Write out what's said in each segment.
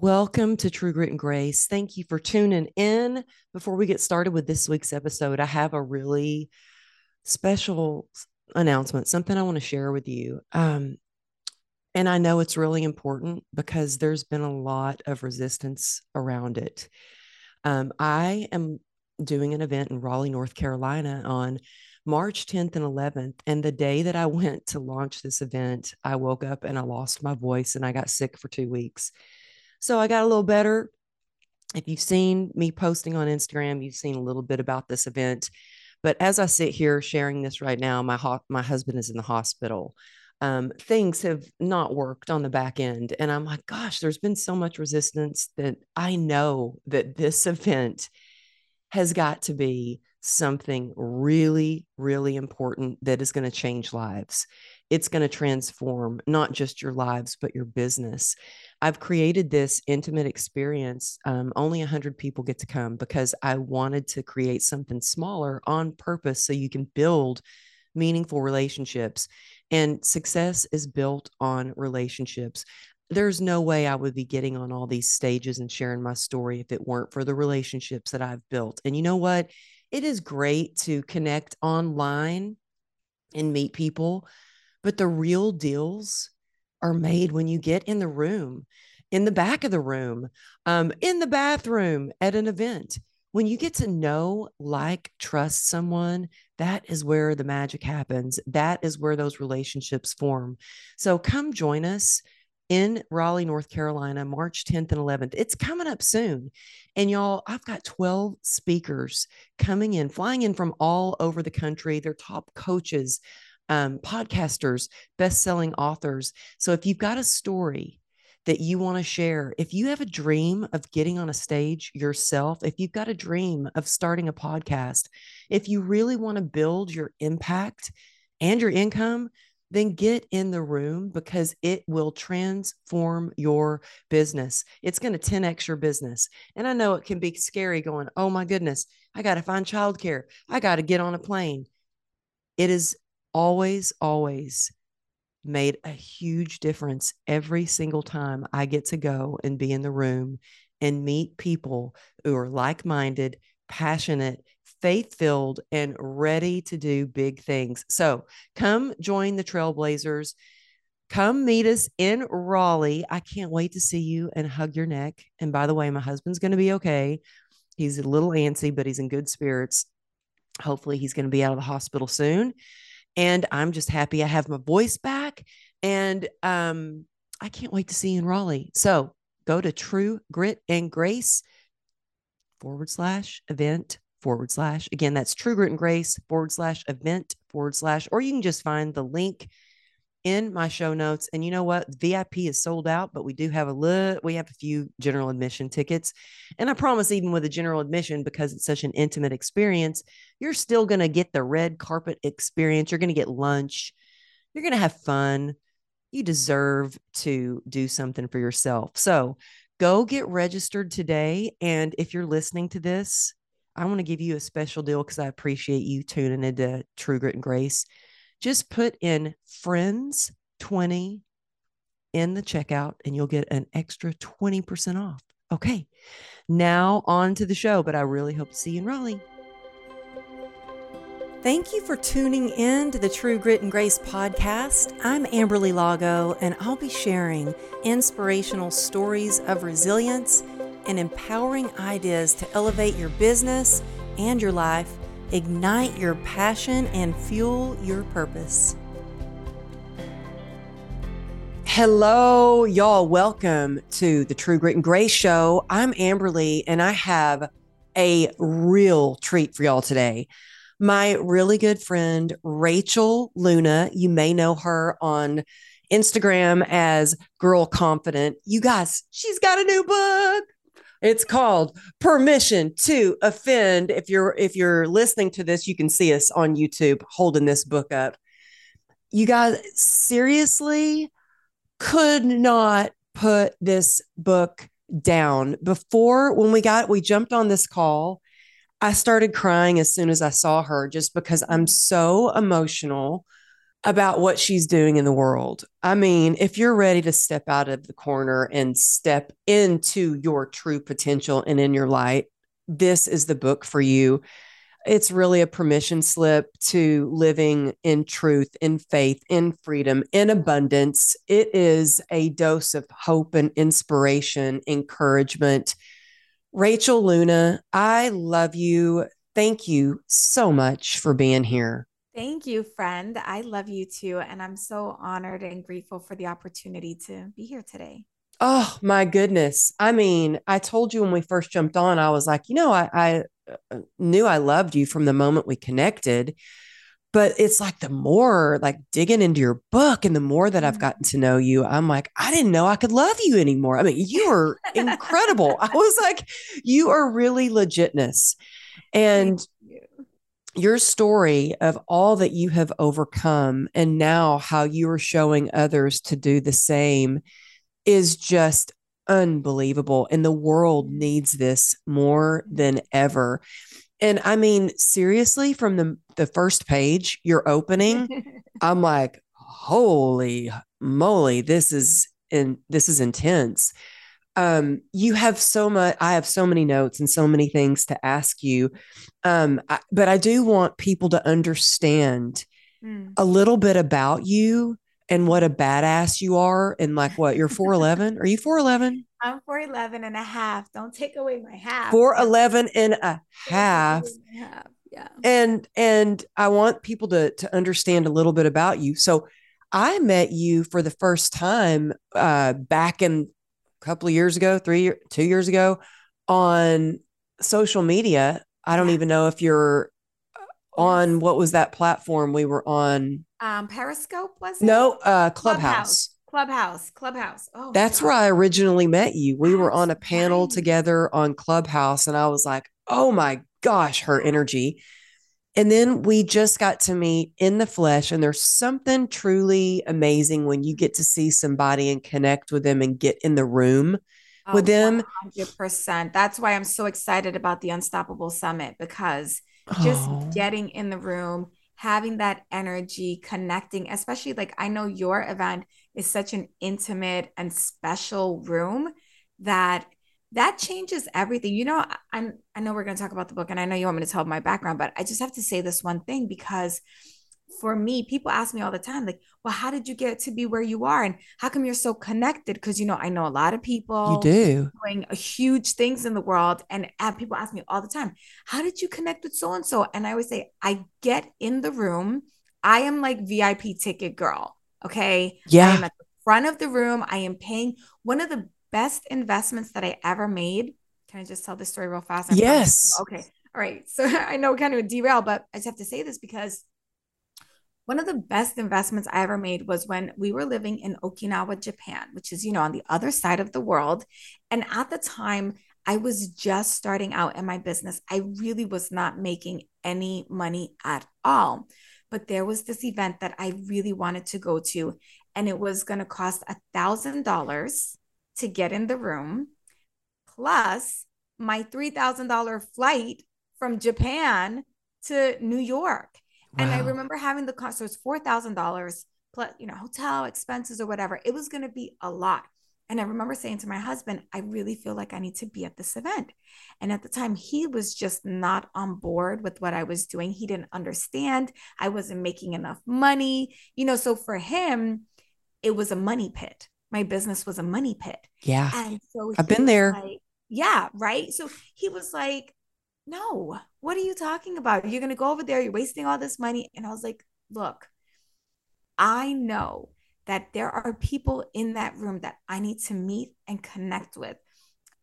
Welcome to True Grit and Grace. Thank you for tuning in. Before we get started with this week's episode, I have a really special announcement, something I want to share with you. Um, and I know it's really important because there's been a lot of resistance around it. Um, I am doing an event in Raleigh, North Carolina on March 10th and 11th. And the day that I went to launch this event, I woke up and I lost my voice and I got sick for two weeks. So I got a little better. If you've seen me posting on Instagram, you've seen a little bit about this event. But as I sit here sharing this right now, my ho- my husband is in the hospital. Um, things have not worked on the back end, and I'm like, gosh, there's been so much resistance that I know that this event has got to be something really, really important that is going to change lives. It's going to transform not just your lives, but your business. I've created this intimate experience. Um, only 100 people get to come because I wanted to create something smaller on purpose so you can build meaningful relationships. And success is built on relationships. There's no way I would be getting on all these stages and sharing my story if it weren't for the relationships that I've built. And you know what? It is great to connect online and meet people, but the real deals are made when you get in the room, in the back of the room, um, in the bathroom at an event. When you get to know, like, trust someone, that is where the magic happens. That is where those relationships form. So come join us in Raleigh, North Carolina, March 10th and 11th. It's coming up soon. And y'all, I've got 12 speakers coming in, flying in from all over the country. They're top coaches, um, podcasters, best selling authors. So if you've got a story that you want to share, if you have a dream of getting on a stage yourself, if you've got a dream of starting a podcast, if you really want to build your impact and your income, then get in the room because it will transform your business. It's going to 10x your business. And I know it can be scary going, oh my goodness, I got to find childcare. I got to get on a plane. It is always, always made a huge difference every single time I get to go and be in the room and meet people who are like minded, passionate, faith filled, and ready to do big things. So come join the Trailblazers. Come meet us in Raleigh. I can't wait to see you and hug your neck. And by the way, my husband's going to be okay. He's a little antsy, but he's in good spirits. Hopefully, he's going to be out of the hospital soon. And I'm just happy I have my voice back. And um, I can't wait to see you in Raleigh. So go to True Grit and Grace forward slash event forward slash. Again, that's True Grit and Grace forward slash event forward slash, or you can just find the link in my show notes. And you know what? VIP is sold out, but we do have a little, we have a few general admission tickets. And I promise, even with a general admission, because it's such an intimate experience, you're still going to get the red carpet experience. You're going to get lunch. You're going to have fun. You deserve to do something for yourself. So go get registered today. And if you're listening to this, I want to give you a special deal because I appreciate you tuning into True Grit and Grace. Just put in friends 20 in the checkout and you'll get an extra 20% off. Okay. Now on to the show, but I really hope to see you in Raleigh. Thank you for tuning in to the True Grit and Grace podcast. I'm Amberly Lago, and I'll be sharing inspirational stories of resilience and empowering ideas to elevate your business and your life, ignite your passion, and fuel your purpose. Hello, y'all. Welcome to the True Grit and Grace Show. I'm Amberly, and I have a real treat for y'all today. My really good friend, Rachel Luna, you may know her on Instagram as Girl Confident. You guys, she's got a new book. It's called Permission to Offend. If you're if you're listening to this, you can see us on YouTube holding this book up. You guys seriously could not put this book down. Before when we got we jumped on this call, I started crying as soon as I saw her just because I'm so emotional about what she's doing in the world. I mean, if you're ready to step out of the corner and step into your true potential and in your light, this is the book for you. It's really a permission slip to living in truth, in faith, in freedom, in abundance. It is a dose of hope and inspiration, encouragement. Rachel Luna, I love you. Thank you so much for being here. Thank you, friend. I love you too. And I'm so honored and grateful for the opportunity to be here today. Oh my goodness. I mean, I told you when we first jumped on, I was like, you know, I, I uh, knew I loved you from the moment we connected. But it's like the more like digging into your book and the more that I've mm-hmm. gotten to know you, I'm like, I didn't know I could love you anymore. I mean, you are incredible. I was like, you are really legitness. And your story of all that you have overcome and now how you are showing others to do the same is just unbelievable. And the world needs this more than ever. And I mean, seriously, from the, the first page, you're opening, I'm like, holy moly, this is in this is intense. Um, you have so much, I have so many notes and so many things to ask you. Um, I, but I do want people to understand mm. a little bit about you and what a badass you are. And like what, you're 4'11? Are you 4'11? I'm 4'11 and a half. Don't take away my half. 4'11 and a half. Yeah. And and I want people to to understand a little bit about you. So I met you for the first time uh, back in a couple of years ago, three, two years ago on social media I don't yeah. even know if you're on what was that platform we were on? Um, Periscope was it? No, uh, Clubhouse. Clubhouse. Clubhouse. Oh, that's where I originally met you. We that's were on a panel right. together on Clubhouse, and I was like, "Oh my gosh, her energy!" And then we just got to meet in the flesh, and there's something truly amazing when you get to see somebody and connect with them and get in the room oh, with them. 100%. That's why I'm so excited about the Unstoppable Summit because just oh. getting in the room, having that energy, connecting, especially like I know your event is such an intimate and special room that that changes everything. You know, I'm I know we're going to talk about the book and I know you want me to tell my background, but I just have to say this one thing because for me, people ask me all the time, like, well, how did you get to be where you are? And how come you're so connected? Because, you know, I know a lot of people you do doing uh, huge things in the world. And have people ask me all the time, how did you connect with so and so? And I always say, I get in the room. I am like VIP ticket girl. Okay. Yeah. I am at the front of the room. I am paying one of the best investments that I ever made. Can I just tell this story real fast? I yes. Okay. All right. So I know kind of a derail, but I just have to say this because one of the best investments I ever made was when we were living in Okinawa, Japan, which is, you know, on the other side of the world. And at the time, I was just starting out in my business. I really was not making any money at all. But there was this event that I really wanted to go to, and it was going to cost a $1,000 to get in the room, plus my $3,000 flight from Japan to New York. Wow. And I remember having the cost, so it's four thousand dollars plus, you know, hotel expenses or whatever. It was going to be a lot. And I remember saying to my husband, I really feel like I need to be at this event. And at the time, he was just not on board with what I was doing. He didn't understand. I wasn't making enough money, you know. So for him, it was a money pit. My business was a money pit. Yeah. And so I've been there. Like, yeah. Right. So he was like, no, what are you talking about? You're going to go over there, you're wasting all this money. And I was like, look, I know that there are people in that room that I need to meet and connect with.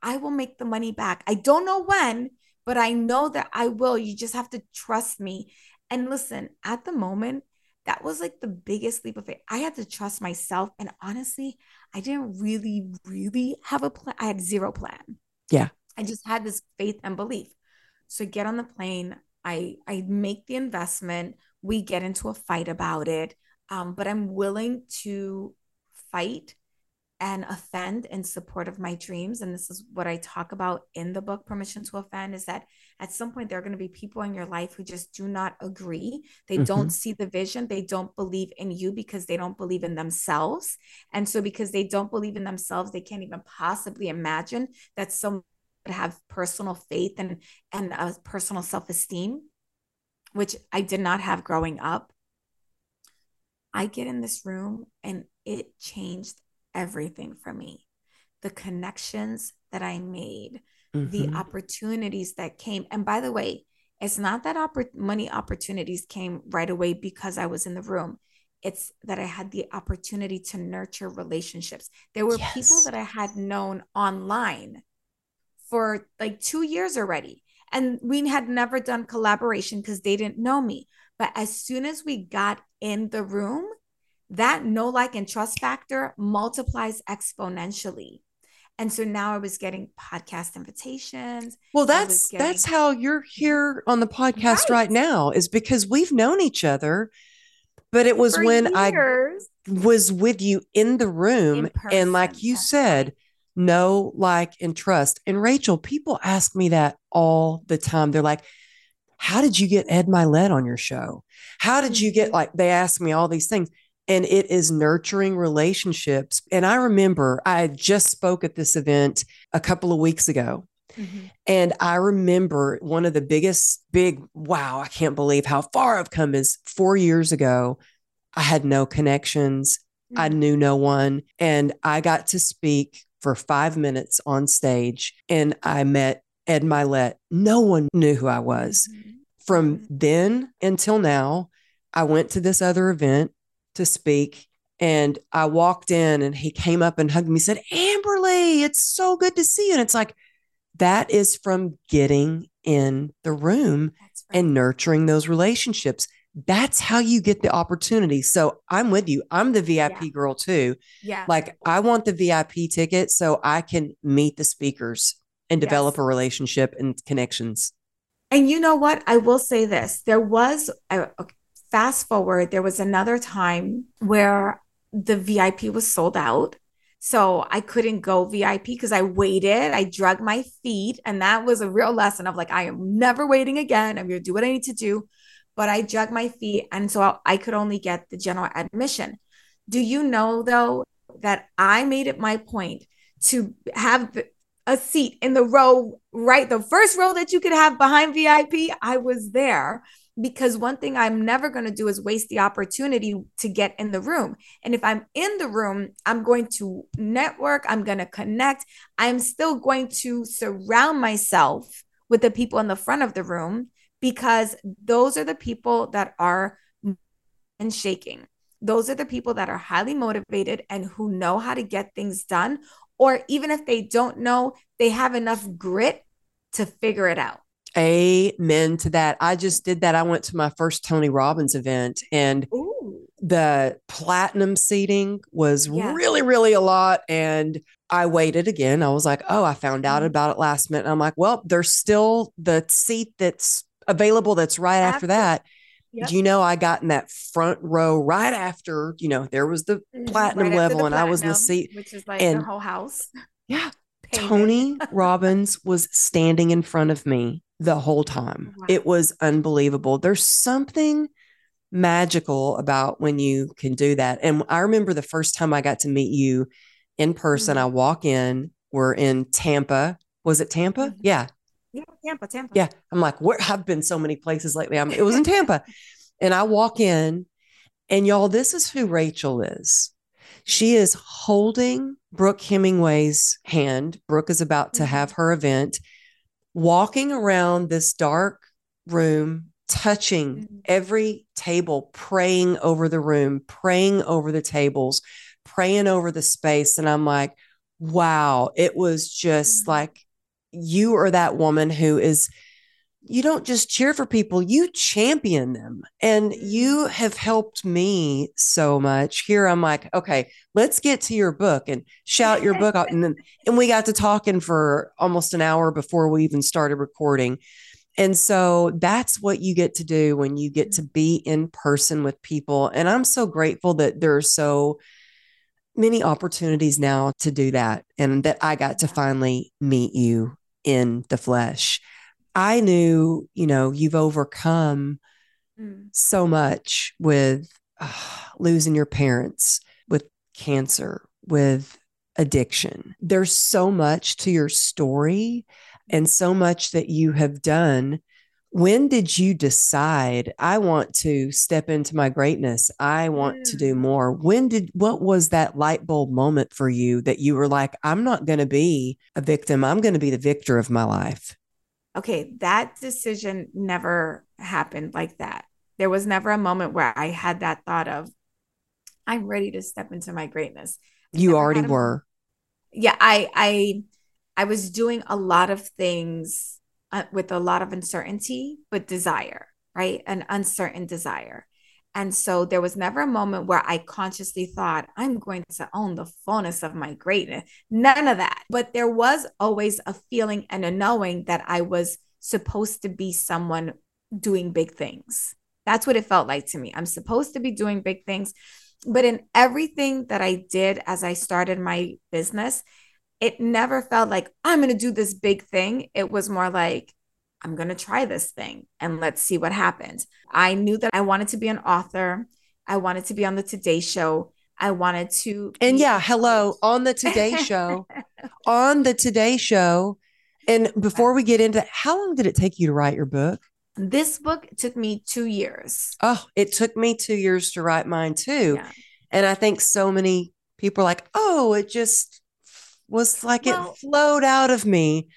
I will make the money back. I don't know when, but I know that I will. You just have to trust me. And listen, at the moment, that was like the biggest leap of faith. I had to trust myself. And honestly, I didn't really, really have a plan. I had zero plan. Yeah. I just had this faith and belief. So get on the plane. I I make the investment. We get into a fight about it. Um, but I'm willing to fight and offend in support of my dreams and this is what i talk about in the book permission to offend is that at some point there are going to be people in your life who just do not agree they mm-hmm. don't see the vision they don't believe in you because they don't believe in themselves and so because they don't believe in themselves they can't even possibly imagine that someone would have personal faith and and a personal self-esteem which i did not have growing up i get in this room and it changed everything for me. The connections that I made, mm-hmm. the opportunities that came. And by the way, it's not that oppor- money opportunities came right away because I was in the room. It's that I had the opportunity to nurture relationships. There were yes. people that I had known online for like two years already. And we had never done collaboration because they didn't know me. But as soon as we got in the room, that no like, and trust factor multiplies exponentially. And so now I was getting podcast invitations. Well, that's getting- that's how you're here on the podcast right. right. now, is because we've known each other, but it was For when years. I was with you in the room. In and like you said. Know, like, and trust. And Rachel, people ask me that all the time. They're like, how did you get Ed Mylett on your show? How did you get like they ask me all these things? and it is nurturing relationships. And I remember I just spoke at this event a couple of weeks ago. Mm-hmm. And I remember one of the biggest, big, wow, I can't believe how far I've come is four years ago. I had no connections, mm-hmm. I knew no one. And I got to speak for five minutes on stage and I met Ed Mylett. No one knew who I was. Mm-hmm. From mm-hmm. then until now, I went to this other event to speak. And I walked in and he came up and hugged me, said, Amberly, it's so good to see you. And it's like, that is from getting in the room right. and nurturing those relationships. That's how you get the opportunity. So I'm with you. I'm the VIP yeah. girl too. Yeah. Like I want the VIP ticket so I can meet the speakers and develop yes. a relationship and connections. And you know what? I will say this. There was a, fast forward, there was another time where the VIP was sold out. So I couldn't go VIP because I waited. I drug my feet. And that was a real lesson of like, I am never waiting again. I'm going to do what I need to do. But I drug my feet. And so I could only get the general admission. Do you know, though, that I made it my point to have a seat in the row, right? The first row that you could have behind VIP? I was there because one thing I'm never going to do is waste the opportunity to get in the room. And if I'm in the room, I'm going to network, I'm going to connect, I'm still going to surround myself with the people in the front of the room because those are the people that are and shaking. Those are the people that are highly motivated and who know how to get things done. Or even if they don't know, they have enough grit to figure it out. Amen to that. I just did that. I went to my first Tony Robbins event and Ooh. the platinum seating was yeah. really, really a lot. And I waited again. I was like, oh, I found out mm-hmm. about it last minute. And I'm like, well, there's still the seat that's available that's right after, after that. Yep. Do you know I got in that front row right after, you know, there was the mm-hmm. platinum right level and platinum, I was in the seat. Which is like and, the whole house. Yeah. Tony Robbins was standing in front of me the whole time. Wow. It was unbelievable. There's something magical about when you can do that. And I remember the first time I got to meet you in person, mm-hmm. I walk in, we're in Tampa. Was it Tampa? Mm-hmm. Yeah. Yeah, Tampa, Tampa. Yeah. I'm like, where I've been so many places lately. I'm it was in Tampa. and I walk in, and y'all, this is who Rachel is. She is holding Brooke Hemingway's hand. Brooke is about to mm-hmm. have her event walking around this dark room, touching mm-hmm. every table, praying over the room, praying over the tables, praying over the space. And I'm like, wow, it was just mm-hmm. like you are that woman who is you don't just cheer for people, you champion them. And you mm-hmm. have helped me so much. Here I'm like, okay, let's get to your book and shout your book out. And then and we got to talking for almost an hour before we even started recording. And so that's what you get to do when you get to be in person with people. And I'm so grateful that there are so many opportunities now to do that and that I got to finally meet you in the flesh. I knew, you know, you've overcome mm. so much with uh, losing your parents, with cancer, with addiction. There's so much to your story and so much that you have done when did you decide i want to step into my greatness. I want to do mm. more. When did what was that light bulb moment for you that you were like i'm not going to be a victim. I'm going to be the victor of my life okay that decision never happened like that. There was never a moment where i had that thought of i'm ready to step into my greatness. You already were. Yeah i i i was doing a lot of things uh, with a lot of uncertainty, but desire, right? An uncertain desire. And so there was never a moment where I consciously thought, I'm going to own the fullness of my greatness. None of that. But there was always a feeling and a knowing that I was supposed to be someone doing big things. That's what it felt like to me. I'm supposed to be doing big things. But in everything that I did as I started my business, it never felt like I'm going to do this big thing. It was more like, I'm going to try this thing and let's see what happens. I knew that I wanted to be an author. I wanted to be on the Today Show. I wanted to. And yeah, hello on the Today Show. on the Today Show. And before we get into how long did it take you to write your book? This book took me two years. Oh, it took me two years to write mine too. Yeah. And I think so many people are like, oh, it just was like well, it flowed out of me.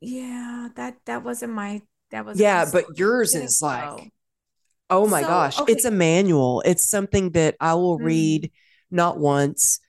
Yeah, that that wasn't my that was yeah, but yours is like oh my so, gosh, okay. it's a manual. It's something that I will mm-hmm. read not once,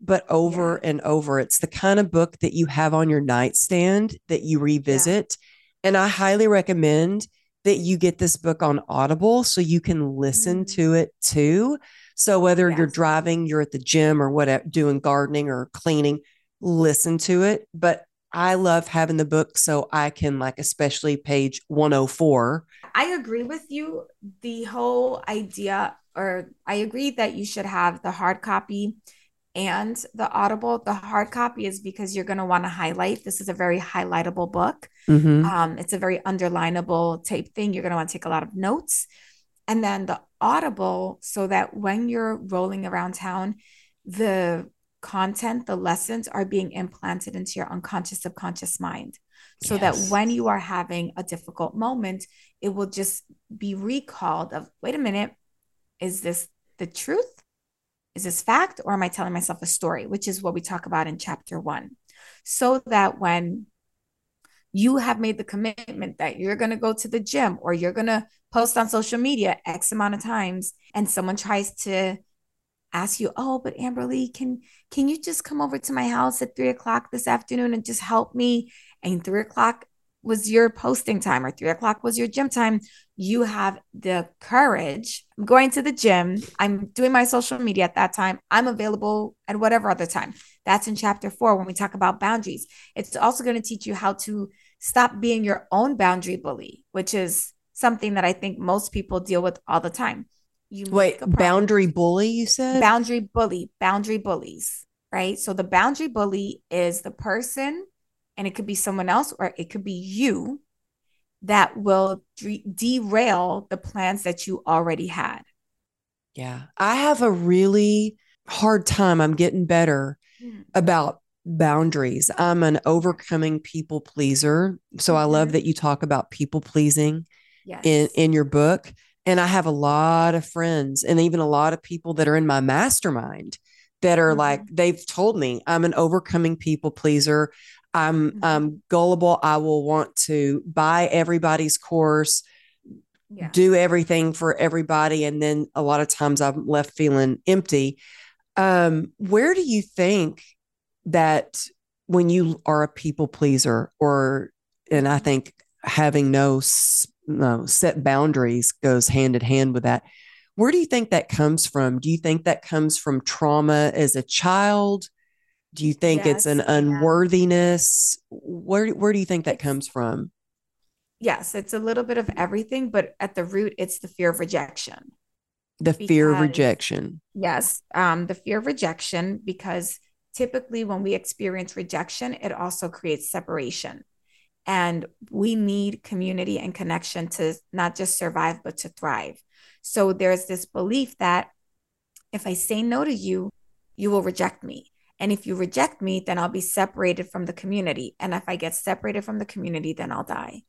but over yeah. and over. It's the kind of book that you have on your nightstand that you revisit. Yeah. And I highly recommend that you get this book on Audible so you can listen mm-hmm. to it too. So whether yes. you're driving, you're at the gym or whatever, doing gardening or cleaning, listen to it, but I love having the book so I can like especially page 104. I agree with you. The whole idea or I agree that you should have the hard copy and the audible. The hard copy is because you're going to want to highlight. This is a very highlightable book. Mm-hmm. Um, it's a very underlinable type thing. You're going to want to take a lot of notes. And then the audible, so that when you're rolling around town, the content, the lessons are being implanted into your unconscious, subconscious mind. So yes. that when you are having a difficult moment, it will just be recalled of, wait a minute, is this the truth? Is this fact? Or am I telling myself a story? Which is what we talk about in chapter one. So that when you have made the commitment that you're going to go to the gym or you're going to post on social media X amount of times, and someone tries to ask you, oh, but Amberly, can can you just come over to my house at three o'clock this afternoon and just help me? And three o'clock was your posting time or three o'clock was your gym time. You have the courage. I'm going to the gym. I'm doing my social media at that time. I'm available at whatever other time. That's in chapter four when we talk about boundaries. It's also going to teach you how to stop being your own boundary bully, which is something that I think most people deal with all the time you wait boundary bully you said boundary bully boundary bullies right so the boundary bully is the person and it could be someone else or it could be you that will de- derail the plans that you already had yeah i have a really hard time i'm getting better mm. about boundaries i'm an overcoming people pleaser so mm-hmm. i love mm-hmm. that you talk about people pleasing yes. in in your book and I have a lot of friends and even a lot of people that are in my mastermind that are mm-hmm. like, they've told me I'm an overcoming people pleaser. I'm mm-hmm. um, gullible. I will want to buy everybody's course, yeah. do everything for everybody. And then a lot of times I'm left feeling empty. Um, where do you think that when you are a people pleaser, or, and I mm-hmm. think having no no, set boundaries goes hand in hand with that. Where do you think that comes from? Do you think that comes from trauma as a child? Do you think yes, it's an unworthiness? Yeah. Where where do you think that comes from? Yes, it's a little bit of everything, but at the root, it's the fear of rejection. The fear of rejection. Yes. Um, the fear of rejection, because typically when we experience rejection, it also creates separation. And we need community and connection to not just survive, but to thrive. So there's this belief that if I say no to you, you will reject me. And if you reject me, then I'll be separated from the community. And if I get separated from the community, then I'll die.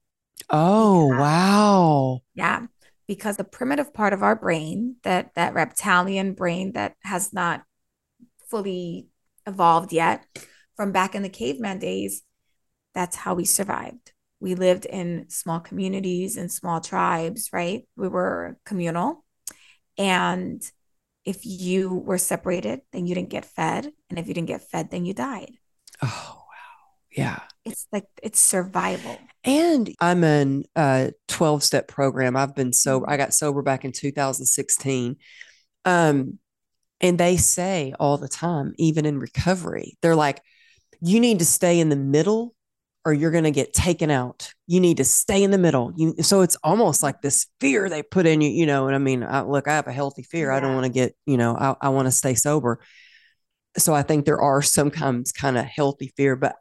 Oh, wow. Yeah. Because the primitive part of our brain, that that reptilian brain that has not fully evolved yet from back in the caveman days, that's how we survived. We lived in small communities and small tribes, right? We were communal. And if you were separated, then you didn't get fed. And if you didn't get fed, then you died. Oh, wow. Yeah. It's like it's survival. And I'm in a 12 step program. I've been sober. I got sober back in 2016. Um, and they say all the time, even in recovery, they're like, you need to stay in the middle or you're going to get taken out. You need to stay in the middle. You, so it's almost like this fear they put in you, you know. And I mean, I, look, I have a healthy fear. Yeah. I don't want to get, you know, I, I want to stay sober. So I think there are sometimes kind of healthy fear, but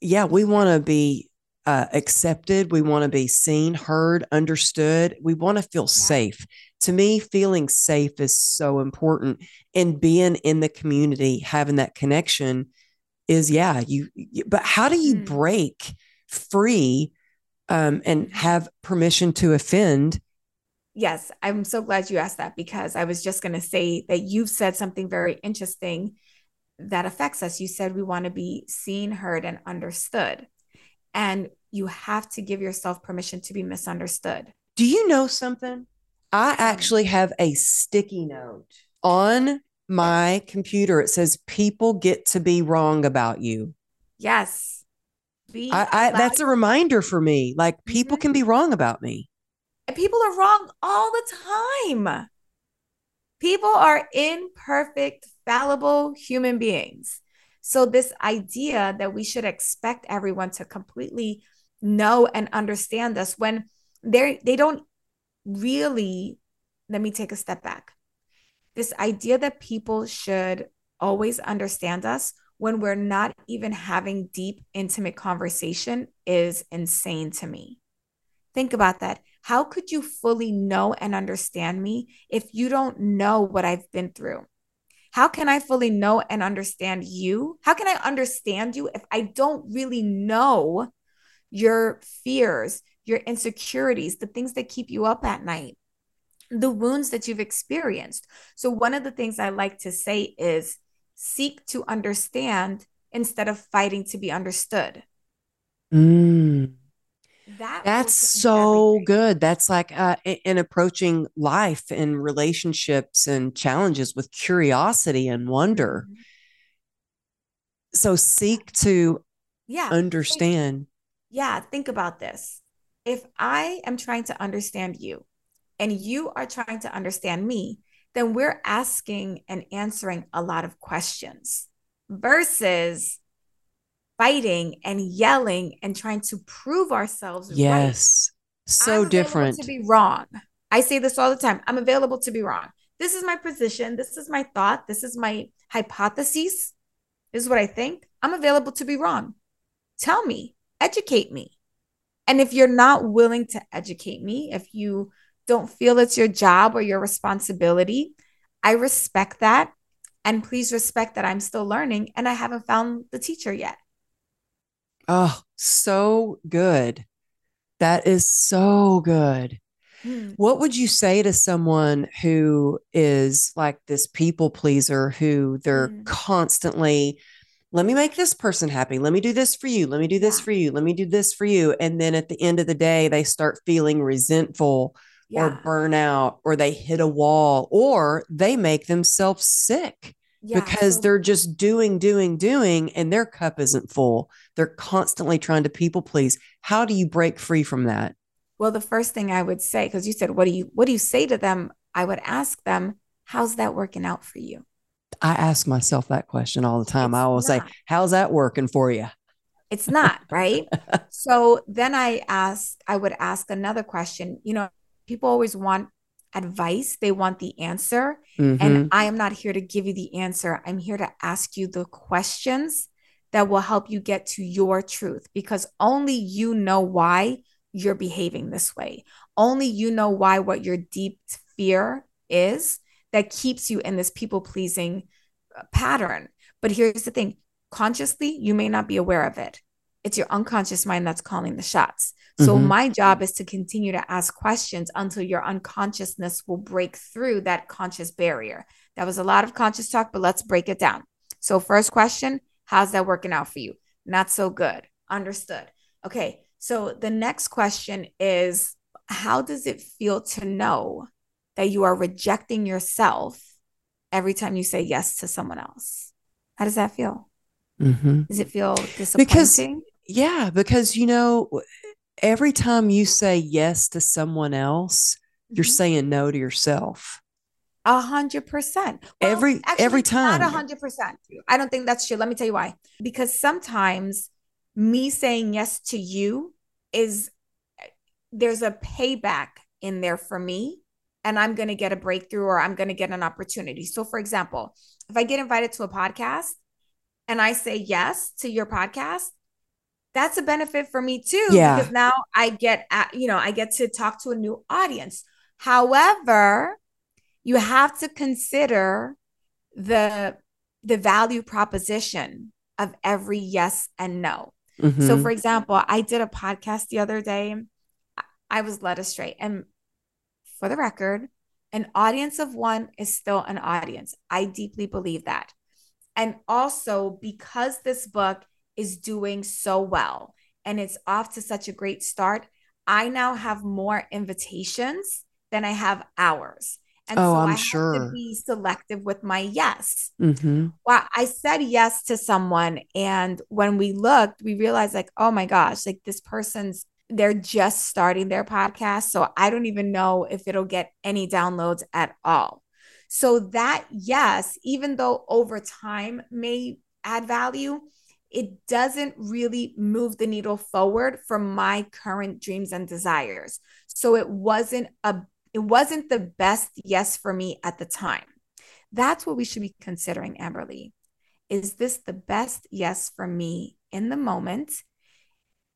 yeah, we want to be uh, accepted. We want to be seen, heard, understood. We want to feel yeah. safe. To me, feeling safe is so important. And being in the community, having that connection is, yeah, you, but how do you mm. break free um, and mm-hmm. have permission to offend? Yes, I'm so glad you asked that because I was just going to say that you've said something very interesting that affects us. You said we want to be seen, heard, and understood. And you have to give yourself permission to be misunderstood. Do you know something? I actually have a sticky note on my computer. It says, People get to be wrong about you. Yes. I, I, that's a reminder for me. Like, people mm-hmm. can be wrong about me. And people are wrong all the time. People are imperfect, fallible human beings. So, this idea that we should expect everyone to completely know and understand us when they they don't really let me take a step back. This idea that people should always understand us when we're not even having deep intimate conversation is insane to me. Think about that. How could you fully know and understand me if you don't know what I've been through? How can I fully know and understand you? How can I understand you if I don't really know your fears, your insecurities, the things that keep you up at night, the wounds that you've experienced? So, one of the things I like to say is seek to understand instead of fighting to be understood. Mm. That that's so everything. good that's like uh, in approaching life and relationships and challenges with curiosity and wonder mm-hmm. so seek to yeah understand think, yeah think about this if i am trying to understand you and you are trying to understand me then we're asking and answering a lot of questions versus fighting and yelling and trying to prove ourselves yes. Right. so I'm different to be wrong. I say this all the time. I'm available to be wrong. This is my position. This is my thought. This is my hypothesis this is what i think. I'm available to be wrong. Tell me. Educate me. And if you're not willing to educate me if you don't feel it's your job or your responsibility i respect that and please respect that i'm still learning and i haven't found the teacher yet Oh, so good. That is so good. Hmm. What would you say to someone who is like this people pleaser who they're mm. constantly, let me make this person happy. Let me do this for you. Let me do this yeah. for you. Let me do this for you. And then at the end of the day, they start feeling resentful yeah. or burn out or they hit a wall or they make themselves sick yeah, because so- they're just doing, doing, doing, and their cup isn't full. They're constantly trying to people please. How do you break free from that? Well, the first thing I would say, because you said, what do you what do you say to them? I would ask them, how's that working out for you? I ask myself that question all the time. It's I always not. say, how's that working for you? It's not, right? so then I ask, I would ask another question. You know, people always want advice, they want the answer. Mm-hmm. And I am not here to give you the answer. I'm here to ask you the questions that will help you get to your truth because only you know why you're behaving this way. Only you know why what your deep fear is that keeps you in this people pleasing uh, pattern. But here's the thing consciously, you may not be aware of it. It's your unconscious mind that's calling the shots. So, mm-hmm. my job is to continue to ask questions until your unconsciousness will break through that conscious barrier. That was a lot of conscious talk, but let's break it down. So, first question How's that working out for you? Not so good. Understood. Okay. So, the next question is How does it feel to know that you are rejecting yourself every time you say yes to someone else? How does that feel? Mm-hmm. Does it feel disappointing? Because, yeah, because you know, every time you say yes to someone else, mm-hmm. you're saying no to yourself. A hundred percent. Every every time. Not a hundred percent. I don't think that's true. Let me tell you why. Because sometimes me saying yes to you is there's a payback in there for me and I'm going to get a breakthrough or I'm going to get an opportunity. So, for example, if I get invited to a podcast and I say yes to your podcast, that's a benefit for me too. Yeah. Because now I get, at, you know, I get to talk to a new audience. However, you have to consider the the value proposition of every yes and no. Mm-hmm. So, for example, I did a podcast the other day. I was led astray, and for the record, an audience of one is still an audience. I deeply believe that. And also, because this book is doing so well and it's off to such a great start, I now have more invitations than I have hours. And oh, so I'm I sure. have to be selective with my yes. Mm-hmm. Well, I said yes to someone. And when we looked, we realized, like, oh my gosh, like this person's they're just starting their podcast. So I don't even know if it'll get any downloads at all. So that, yes, even though over time may add value, it doesn't really move the needle forward for my current dreams and desires. So it wasn't a it wasn't the best yes for me at the time. That's what we should be considering, Amberly. Is this the best yes for me in the moment?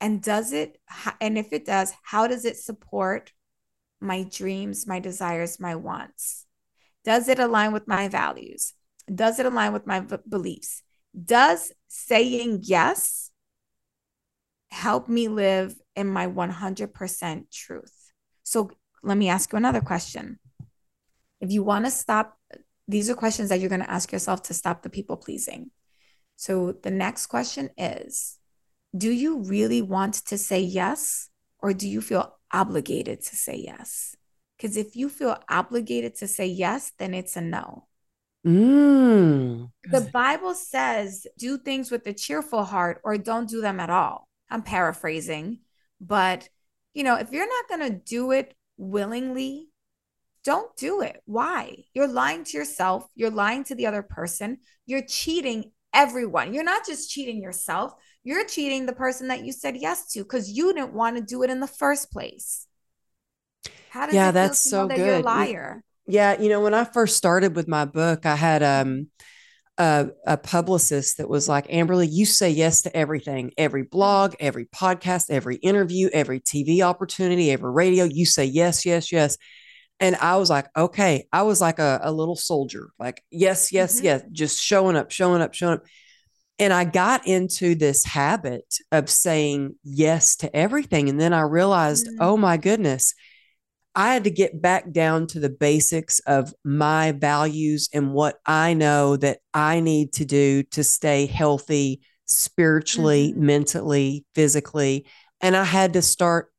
and does it and if it does how does it support my dreams my desires my wants does it align with my values does it align with my v- beliefs does saying yes help me live in my 100% truth so let me ask you another question if you want to stop these are questions that you're going to ask yourself to stop the people pleasing so the next question is do you really want to say yes or do you feel obligated to say yes? Because if you feel obligated to say yes, then it's a no. Mm. The Bible says do things with a cheerful heart or don't do them at all. I'm paraphrasing, but you know, if you're not going to do it willingly, don't do it. Why? You're lying to yourself, you're lying to the other person, you're cheating everyone. You're not just cheating yourself, you're cheating the person that you said yes to because you didn't want to do it in the first place. How does yeah, that's so that good. You're a liar. Yeah, you know, when I first started with my book, I had um a, a publicist that was like, Amberly, you say yes to everything, every blog, every podcast, every interview, every TV opportunity, every radio. You say yes, yes, yes. And I was like, okay. I was like a, a little soldier, like, yes, yes, mm-hmm. yes, just showing up, showing up, showing up. And I got into this habit of saying yes to everything. And then I realized, mm-hmm. oh my goodness, I had to get back down to the basics of my values and what I know that I need to do to stay healthy spiritually, mm-hmm. mentally, physically. And I had to start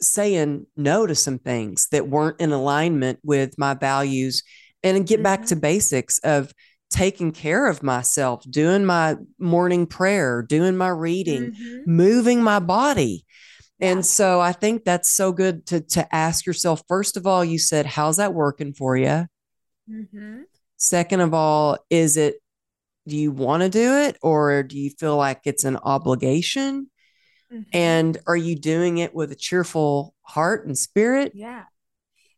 saying no to some things that weren't in alignment with my values and get mm-hmm. back to basics of taking care of myself, doing my morning prayer, doing my reading, mm-hmm. moving my body. And so I think that's so good to to ask yourself first of all you said how's that working for you? Mm-hmm. Second of all, is it do you want to do it or do you feel like it's an obligation? Mm-hmm. And are you doing it with a cheerful heart and spirit? Yeah.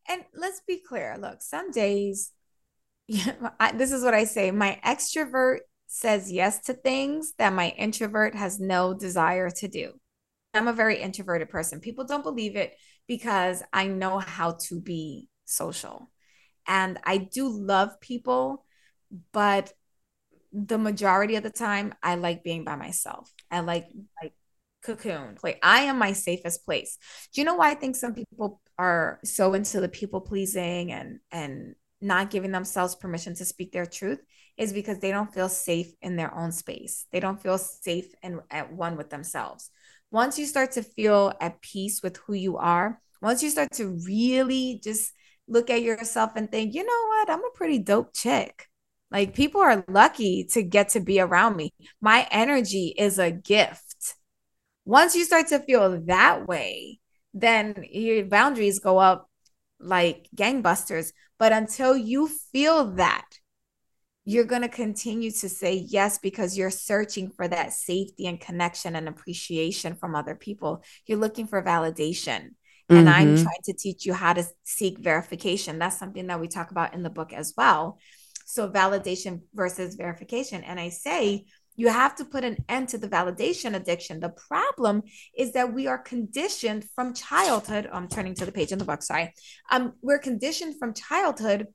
and let's be clear. Look, some days, yeah, I, this is what I say. My extrovert says yes to things that my introvert has no desire to do. I'm a very introverted person. People don't believe it because I know how to be social. And I do love people, but the majority of the time I like being by myself. I like like cocoon. Like I am my safest place. Do you know why I think some people are so into the people pleasing and and not giving themselves permission to speak their truth is because they don't feel safe in their own space. They don't feel safe and at one with themselves. Once you start to feel at peace with who you are, once you start to really just look at yourself and think, you know what, I'm a pretty dope chick. Like people are lucky to get to be around me. My energy is a gift. Once you start to feel that way, then your boundaries go up like gangbusters. But until you feel that, you're going to continue to say yes because you're searching for that safety and connection and appreciation from other people. You're looking for validation. And mm-hmm. I'm trying to teach you how to seek verification. That's something that we talk about in the book as well. So, validation versus verification. And I say, you have to put an end to the validation addiction. The problem is that we are conditioned from childhood. I'm turning to the page in the book, sorry. Um, we're conditioned from childhood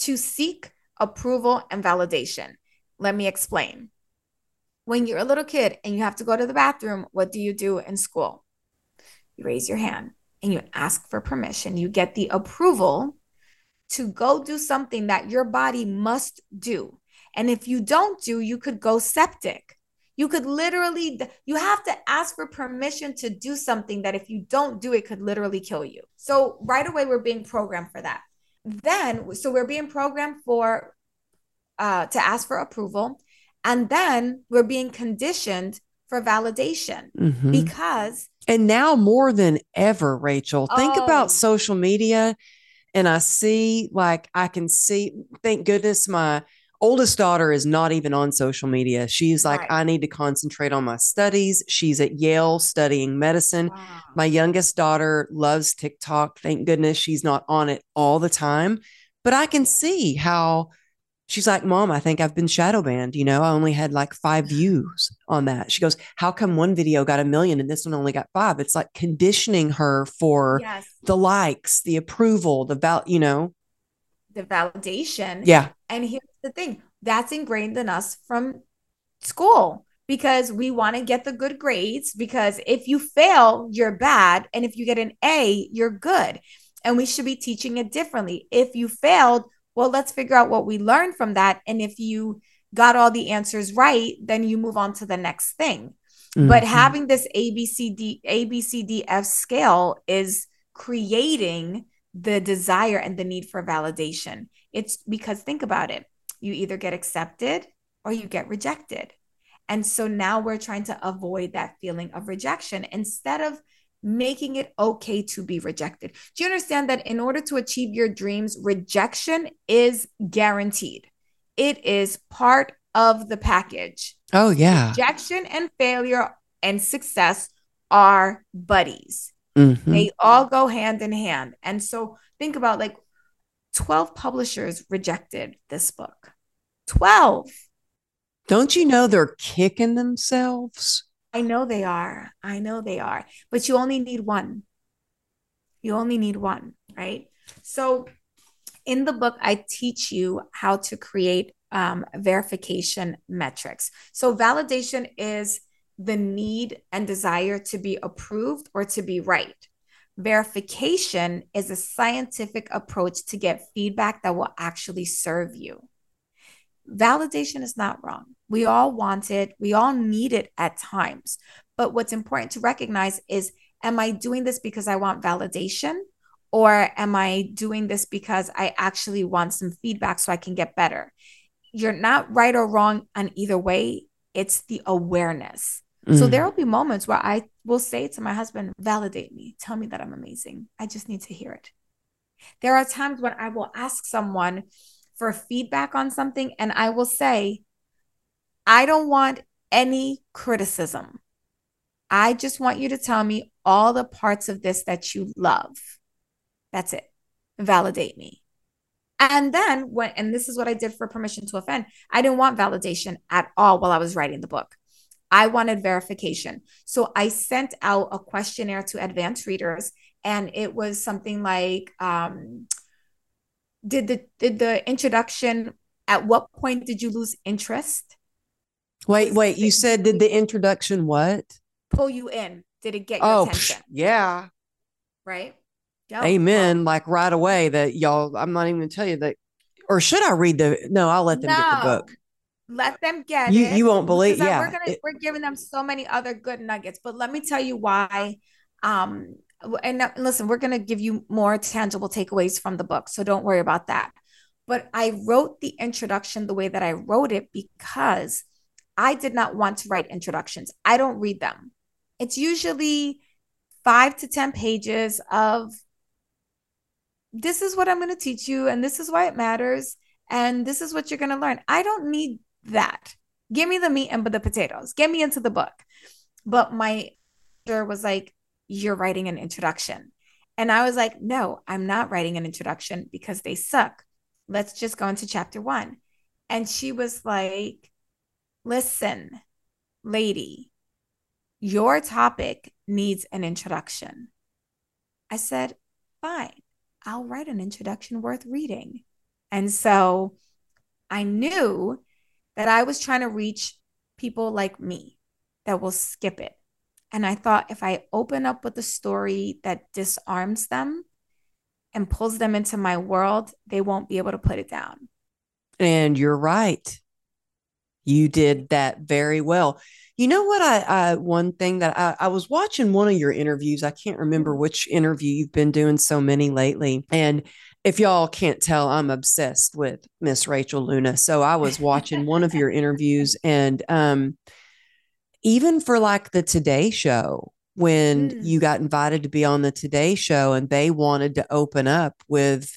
to seek approval and validation. Let me explain. When you're a little kid and you have to go to the bathroom, what do you do in school? You raise your hand and you ask for permission. You get the approval to go do something that your body must do. And if you don't do, you could go septic. You could literally, you have to ask for permission to do something that if you don't do, it could literally kill you. So right away, we're being programmed for that. Then, so we're being programmed for, uh, to ask for approval. And then we're being conditioned for validation mm-hmm. because. And now more than ever, Rachel, think oh, about social media and I see like I can see thank goodness my oldest daughter is not even on social media. She's like right. I need to concentrate on my studies. She's at Yale studying medicine. Wow. My youngest daughter loves TikTok. Thank goodness she's not on it all the time, but I can see how she's like, Mom, I think I've been shadow banned. You know, I only had like five views on that. She goes, How come one video got a million and this one only got five? It's like conditioning her for yes. the likes, the approval, the val, you know, the validation. Yeah. And here's the thing that's ingrained in us from school because we want to get the good grades. Because if you fail, you're bad. And if you get an A, you're good. And we should be teaching it differently. If you failed, well, let's figure out what we learned from that. And if you got all the answers right, then you move on to the next thing. Mm-hmm. But having this ABCD, ABCDF scale is creating the desire and the need for validation. It's because think about it you either get accepted or you get rejected. And so now we're trying to avoid that feeling of rejection instead of making it okay to be rejected. Do you understand that in order to achieve your dreams, rejection is guaranteed? It is part of the package. Oh, yeah. Rejection and failure and success are buddies. Mm-hmm. They all go hand in hand. And so think about like 12 publishers rejected this book. 12. Don't you know they're kicking themselves? I know they are. I know they are. But you only need one. You only need one, right? So in the book, I teach you how to create um, verification metrics. So validation is the need and desire to be approved or to be right. Verification is a scientific approach to get feedback that will actually serve you. Validation is not wrong. We all want it, we all need it at times. But what's important to recognize is am I doing this because I want validation? Or am I doing this because I actually want some feedback so I can get better? You're not right or wrong on either way. It's the awareness. Mm. So there will be moments where I will say to my husband, validate me, tell me that I'm amazing. I just need to hear it. There are times when I will ask someone, for feedback on something and I will say, I don't want any criticism. I just want you to tell me all the parts of this that you love. That's it. validate me. And then when, and this is what I did for permission to offend, I didn't want validation at all while I was writing the book. I wanted verification. So I sent out a questionnaire to advanced readers, and it was something like, um, did the did the introduction at what point did you lose interest? Wait, wait, you said did the introduction what? Pull you in. Did it get your Oh, attention? yeah. Right? Yep. Amen. Like right away that y'all, I'm not even gonna tell you that, or should I read the, no, I'll let them get the book. Let them get You- it. you won't believe- yeah, we're gonna it- we're giving them so many other good nuggets. But let me tell you why. Um, and uh, listen, we're gonna give you more tangible takeaways from the book, so don't worry about that. But I wrote the introduction the way that I wrote it because I did not want to write introductions. I don't read them. It's usually five to ten pages of this is what I'm going to teach you, and this is why it matters, and this is what you're going to learn. I don't need that. Give me the meat and the potatoes. Get me into the book. But my editor was like, You're writing an introduction. And I was like, No, I'm not writing an introduction because they suck. Let's just go into chapter one. And she was like, Listen, lady, your topic needs an introduction. I said, Fine. I'll write an introduction worth reading. And so I knew that I was trying to reach people like me that will skip it. And I thought if I open up with a story that disarms them and pulls them into my world, they won't be able to put it down. And you're right. You did that very well. You know what? I, I one thing that I, I was watching one of your interviews. I can't remember which interview you've been doing so many lately. And if y'all can't tell, I'm obsessed with Miss Rachel Luna. So I was watching one of your interviews, and um, even for like the Today Show, when Mm. you got invited to be on the Today Show, and they wanted to open up with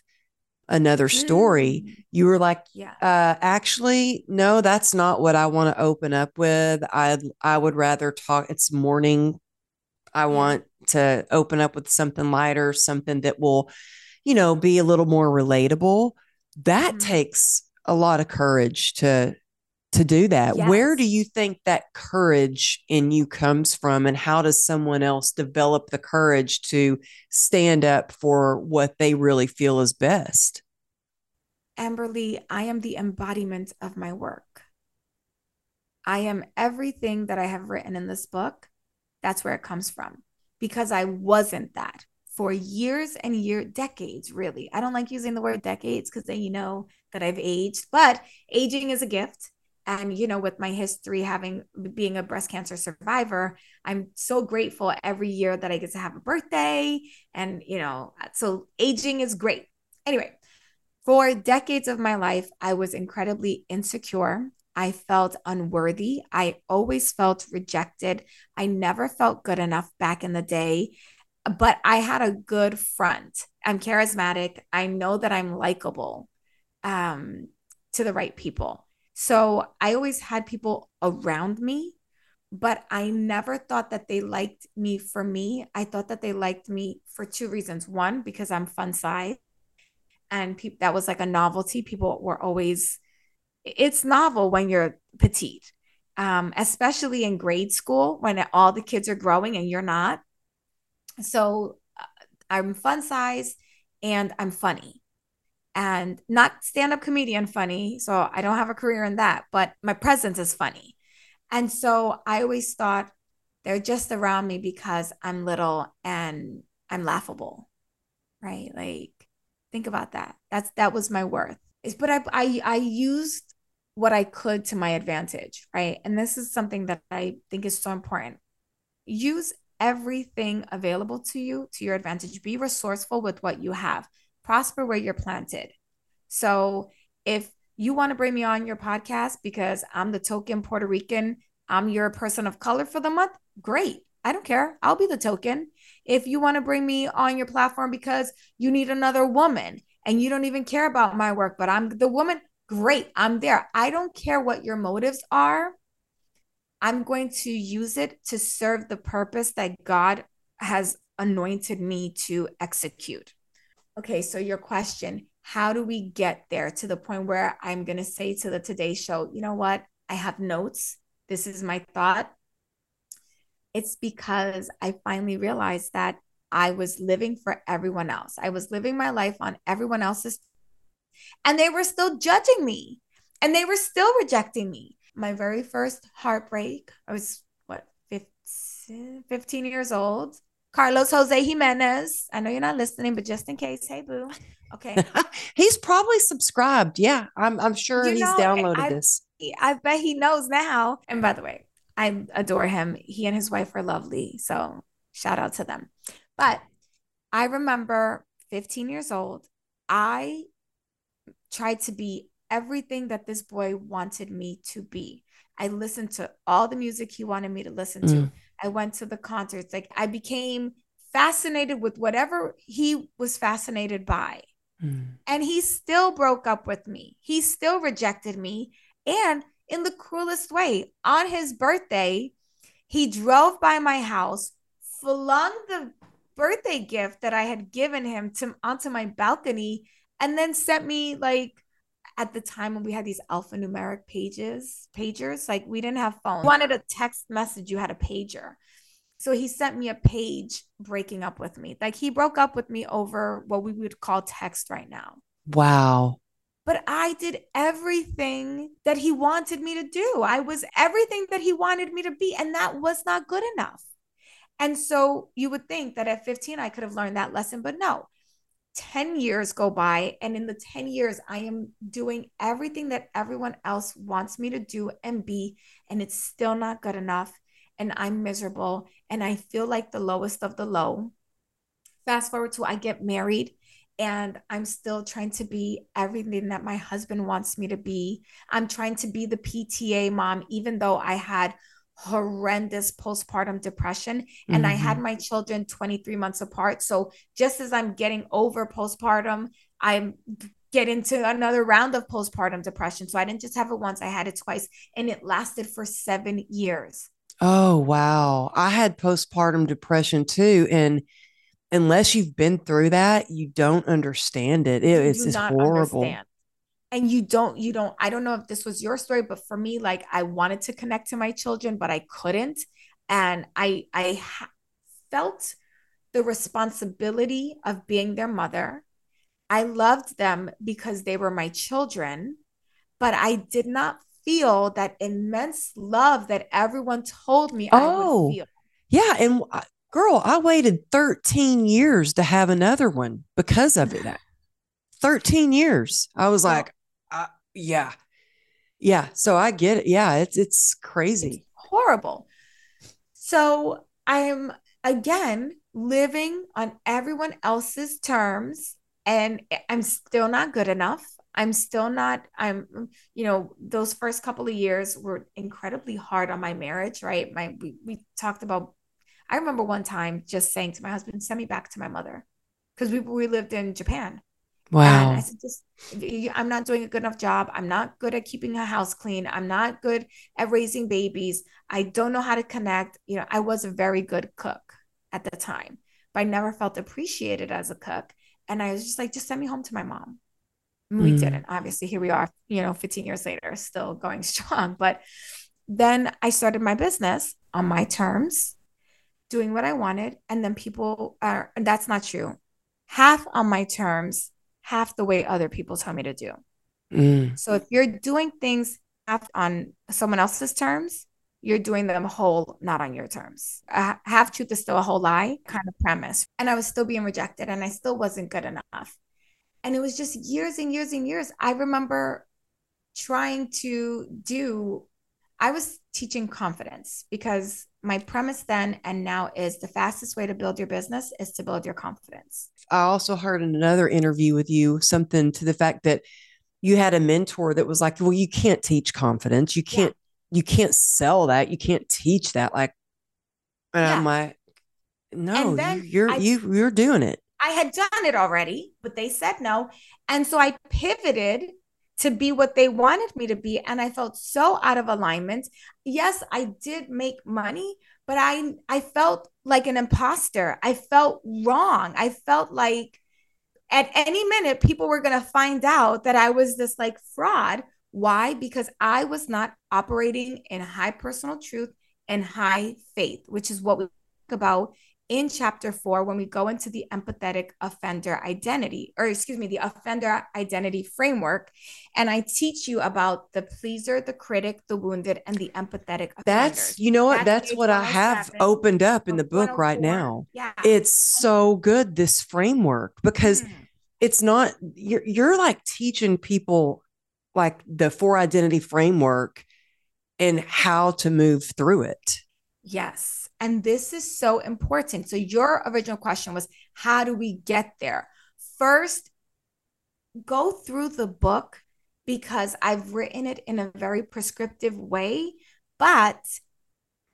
another story, Mm. you were like, Yeah. uh, actually, no, that's not what I want to open up with. I I would rather talk. It's morning. I want to open up with something lighter, something that will, you know, be a little more relatable. That Mhm. takes a lot of courage to to do that. Where do you think that courage in you comes from, and how does someone else develop the courage to stand up for what they really feel is best? Amberly, I am the embodiment of my work. I am everything that I have written in this book. That's where it comes from because I wasn't that for years and years, decades, really. I don't like using the word decades because then you know that I've aged, but aging is a gift. And, you know, with my history having being a breast cancer survivor, I'm so grateful every year that I get to have a birthday. And, you know, so aging is great. Anyway, for decades of my life, I was incredibly insecure. I felt unworthy. I always felt rejected. I never felt good enough back in the day, but I had a good front. I'm charismatic. I know that I'm likable um, to the right people. So I always had people around me, but I never thought that they liked me for me. I thought that they liked me for two reasons. One, because I'm fun size and pe- that was like a novelty. People were always, it's novel when you're petite, um, especially in grade school when all the kids are growing and you're not. So uh, I'm fun size and I'm funny and not stand up comedian funny. So I don't have a career in that, but my presence is funny. And so I always thought they're just around me because I'm little and I'm laughable, right? Like, think about that. That's that was my worth. Is but I I I used what I could to my advantage, right? And this is something that I think is so important. Use everything available to you to your advantage. Be resourceful with what you have. Prosper where you're planted. So if you want to bring me on your podcast because I'm the token Puerto Rican, I'm your person of color for the month, great. I don't care. I'll be the token. If you want to bring me on your platform because you need another woman and you don't even care about my work, but I'm the woman, great. I'm there. I don't care what your motives are. I'm going to use it to serve the purpose that God has anointed me to execute. okay, so your question, how do we get there to the point where I'm going to say to the Today Show, you know what? I have notes. This is my thought. It's because I finally realized that I was living for everyone else. I was living my life on everyone else's, and they were still judging me and they were still rejecting me. My very first heartbreak, I was what, 15, 15 years old. Carlos Jose Jimenez. I know you're not listening, but just in case, hey boo. Okay. he's probably subscribed. Yeah, I'm I'm sure you he's know, downloaded I, this. I bet he knows now. And by the way, I adore him. He and his wife are lovely. So shout out to them. But I remember 15 years old, I tried to be everything that this boy wanted me to be. I listened to all the music he wanted me to listen to. Mm. I went to the concerts. Like I became fascinated with whatever he was fascinated by. Mm. And he still broke up with me. He still rejected me. And in the cruelest way, on his birthday, he drove by my house, flung the birthday gift that I had given him to onto my balcony, and then sent me like at the time when we had these alphanumeric pages, pagers, like we didn't have phones. Mm-hmm. wanted a text message, you had a pager. So he sent me a page breaking up with me. Like he broke up with me over what we would call text right now. Wow. But I did everything that he wanted me to do. I was everything that he wanted me to be. And that was not good enough. And so you would think that at 15, I could have learned that lesson, but no. 10 years go by and in the 10 years i am doing everything that everyone else wants me to do and be and it's still not good enough and i'm miserable and i feel like the lowest of the low. Fast forward to i get married and i'm still trying to be everything that my husband wants me to be. I'm trying to be the pta mom even though i had horrendous postpartum depression and mm-hmm. I had mm-hmm. my children 23 months apart. So just as I'm getting over postpartum, I'm get into another round of postpartum depression. So I didn't just have it once, I had it twice and it lasted for 7 years. Oh, wow. I had postpartum depression too and unless you've been through that, you don't understand it. it it's just horrible. Understand and you don't you don't i don't know if this was your story but for me like i wanted to connect to my children but i couldn't. And i i ha- felt the responsibility of being their mother. I loved them because they were my children but i did not feel that immense love that everyone told me oh. yeah and girl i waited 13 years to have another one because of it. 13 years. I was like yeah. Yeah. So I get it. Yeah. It's, it's crazy. It's horrible. So I'm again living on everyone else's terms and I'm still not good enough. I'm still not, I'm, you know, those first couple of years were incredibly hard on my marriage, right? My, we, we talked about, I remember one time just saying to my husband, send me back to my mother because we, we lived in Japan. Wow. And I said, just, I'm not doing a good enough job. I'm not good at keeping a house clean. I'm not good at raising babies. I don't know how to connect. You know, I was a very good cook at the time, but I never felt appreciated as a cook. And I was just like, just send me home to my mom. And we mm. didn't. Obviously, here we are, you know, 15 years later, still going strong. But then I started my business on my terms, doing what I wanted. And then people are, and that's not true. Half on my terms half the way other people tell me to do. Mm. So if you're doing things half on someone else's terms, you're doing them whole, not on your terms. A half truth is still a whole lie kind of premise. And I was still being rejected and I still wasn't good enough. And it was just years and years and years. I remember trying to do, I was teaching confidence because my premise then and now is the fastest way to build your business is to build your confidence. I also heard in another interview with you something to the fact that you had a mentor that was like, well, you can't teach confidence. You can't, yeah. you can't sell that. You can't teach that. Like, and yeah. I'm like, no, you're, I, you, you're doing it. I had done it already, but they said no. And so I pivoted to be what they wanted me to be. And I felt so out of alignment. Yes, I did make money, but I I felt like an imposter. I felt wrong. I felt like at any minute, people were going to find out that I was this like fraud. Why? Because I was not operating in high personal truth and high faith, which is what we talk about in chapter four when we go into the empathetic offender identity, or excuse me, the offender identity framework. And I teach you about the pleaser, the critic, the wounded, and the empathetic Offender. That's, you know what? That's, That's what I have opened up in the book right now. Yeah. It's so good, this framework, because mm. it's not, you're, you're like teaching people like the four identity framework and how to move through it. Yes. And this is so important. So, your original question was how do we get there? First, go through the book because I've written it in a very prescriptive way, but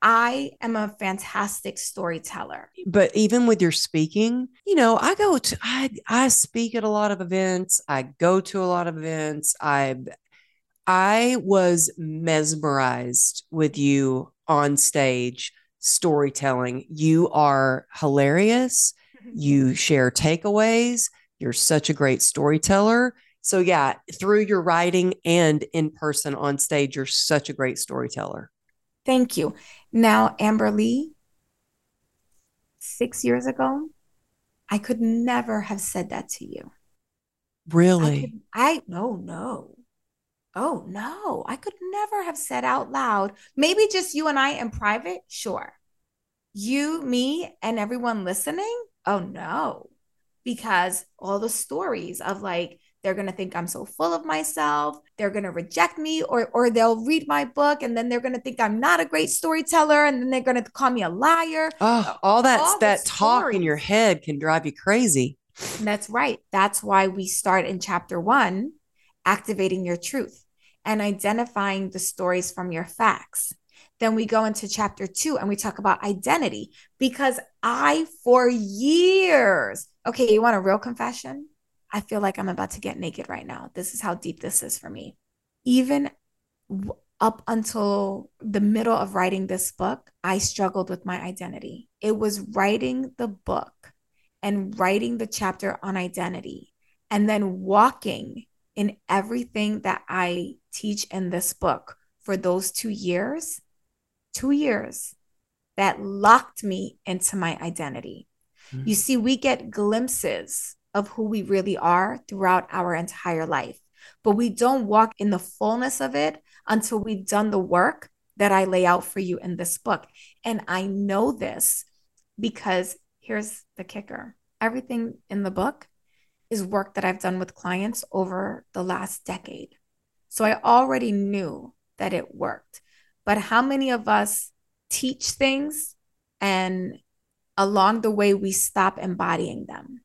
I am a fantastic storyteller. But even with your speaking, you know, I go to I I speak at a lot of events. I go to a lot of events. I I was mesmerized with you on stage storytelling. You are hilarious. Mm-hmm. You share takeaways. You're such a great storyteller. So, yeah, through your writing and in person on stage, you're such a great storyteller. Thank you. Now, Amberly, six years ago, I could never have said that to you. Really? I, could, I no, no. Oh no, I could never have said out loud. Maybe just you and I in private, sure. You, me, and everyone listening, oh no. Because all the stories of like, they're going to think I'm so full of myself. They're going to reject me or or they'll read my book and then they're going to think I'm not a great storyteller and then they're going to call me a liar. Oh, all that all that talk in your head can drive you crazy. That's right. That's why we start in chapter 1 activating your truth and identifying the stories from your facts. Then we go into chapter two and we talk about identity because I, for years, okay, you want a real confession? I feel like I'm about to get naked right now. This is how deep this is for me. Even up until the middle of writing this book, I struggled with my identity. It was writing the book and writing the chapter on identity and then walking in everything that I teach in this book for those two years, two years that locked me into my identity. Mm-hmm. You see, we get glimpses of who we really are throughout our entire life, but we don't walk in the fullness of it until we've done the work that I lay out for you in this book. And I know this because here's the kicker everything in the book is work that I've done with clients over the last decade. So I already knew that it worked. But how many of us teach things and along the way we stop embodying them?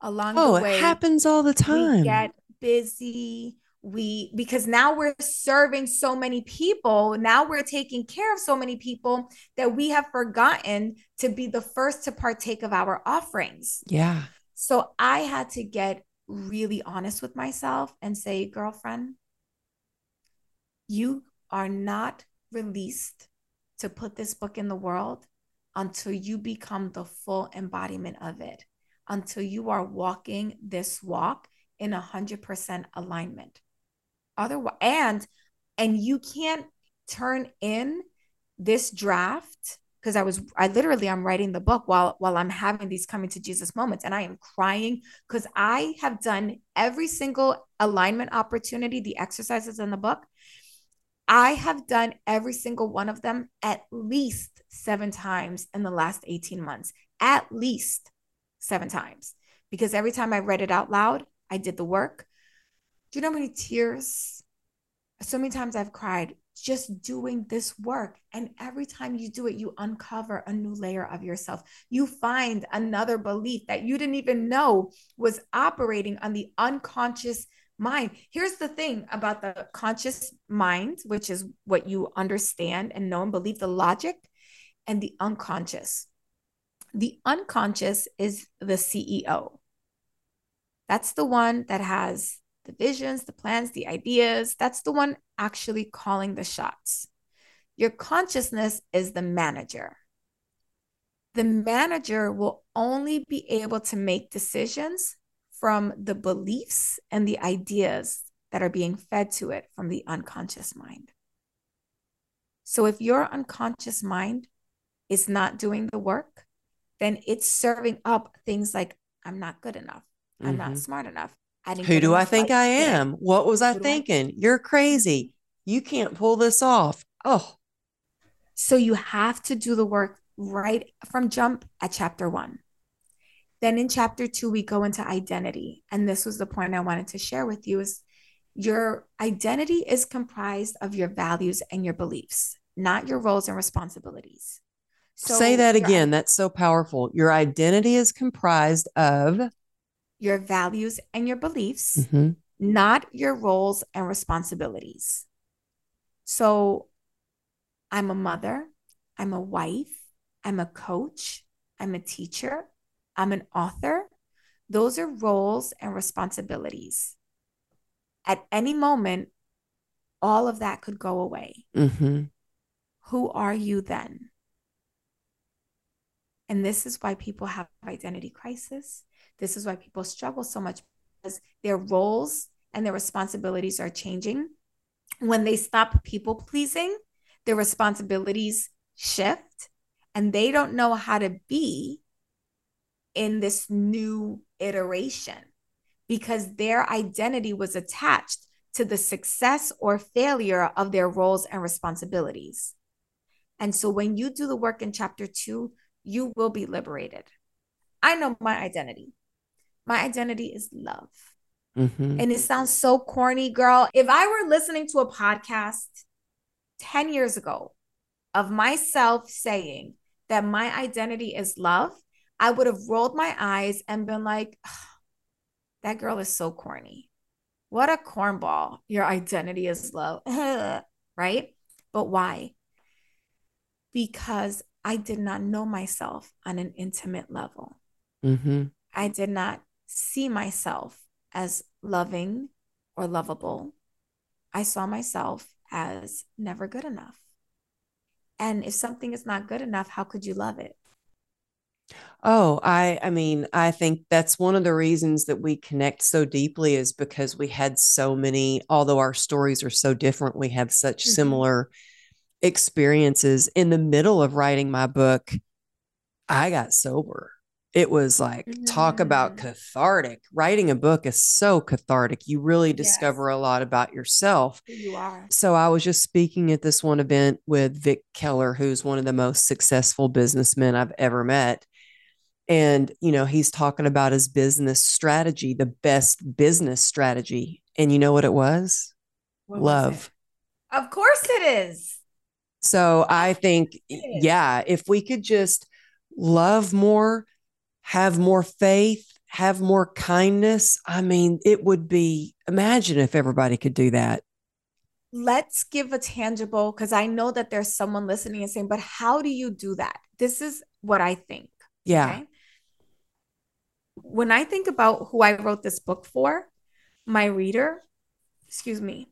Along oh, the way, it happens all the time. We get busy. We because now we're serving so many people. Now we're taking care of so many people that we have forgotten to be the first to partake of our offerings. Yeah. So I had to get really honest with myself and say, girlfriend, you are not released to put this book in the world until you become the full embodiment of it, until you are walking this walk in a hundred percent alignment. Otherwise, and and you can't turn in this draft because I was I literally I'm writing the book while while I'm having these coming to Jesus moments and I am crying because I have done every single alignment opportunity, the exercises in the book. I have done every single one of them at least 7 times in the last 18 months. At least 7 times. Because every time I read it out loud, I did the work. Do you know how many tears? So many times I've cried just doing this work. And every time you do it, you uncover a new layer of yourself. You find another belief that you didn't even know was operating on the unconscious mind. Here's the thing about the conscious mind, which is what you understand and know and believe the logic, and the unconscious. The unconscious is the CEO. That's the one that has the visions, the plans, the ideas. That's the one actually calling the shots. Your consciousness is the manager. The manager will only be able to make decisions from the beliefs and the ideas that are being fed to it from the unconscious mind. So if your unconscious mind is not doing the work, then it's serving up things like I'm not good enough. I'm mm-hmm. not smart enough. Who do I think I am? Today. What was I Who thinking? I- You're crazy. You can't pull this off. Oh. So you have to do the work right from jump at chapter one. Then in chapter two, we go into identity. And this was the point I wanted to share with you is your identity is comprised of your values and your beliefs, not your roles and responsibilities. So Say that again. That's so powerful. Your identity is comprised of your values and your beliefs, mm-hmm. not your roles and responsibilities. So I'm a mother, I'm a wife, I'm a coach, I'm a teacher, I'm an author. Those are roles and responsibilities. At any moment, all of that could go away. Mm-hmm. Who are you then? And this is why people have identity crisis. This is why people struggle so much because their roles and their responsibilities are changing. When they stop people pleasing, their responsibilities shift and they don't know how to be in this new iteration because their identity was attached to the success or failure of their roles and responsibilities. And so when you do the work in chapter two, you will be liberated. I know my identity. My identity is love. Mm-hmm. And it sounds so corny, girl. If I were listening to a podcast 10 years ago of myself saying that my identity is love, I would have rolled my eyes and been like, oh, that girl is so corny. What a cornball. Your identity is love. right? But why? Because I did not know myself on an intimate level. Mm-hmm. I did not see myself as loving or lovable. I saw myself as never good enough. And if something is not good enough, how could you love it? Oh, I I mean, I think that's one of the reasons that we connect so deeply is because we had so many although our stories are so different, we have such mm-hmm. similar experiences in the middle of writing my book, I got sober. It was like, mm-hmm. talk about mm. cathartic. Writing a book is so cathartic. You really discover yes. a lot about yourself. You are. So, I was just speaking at this one event with Vic Keller, who's one of the most successful businessmen I've ever met. And, you know, he's talking about his business strategy, the best business strategy. And you know what it was? What Love. Was of course it is. So I think, yeah, if we could just love more, have more faith, have more kindness, I mean, it would be imagine if everybody could do that. Let's give a tangible, because I know that there's someone listening and saying, but how do you do that? This is what I think. Yeah. Okay? When I think about who I wrote this book for, my reader, excuse me,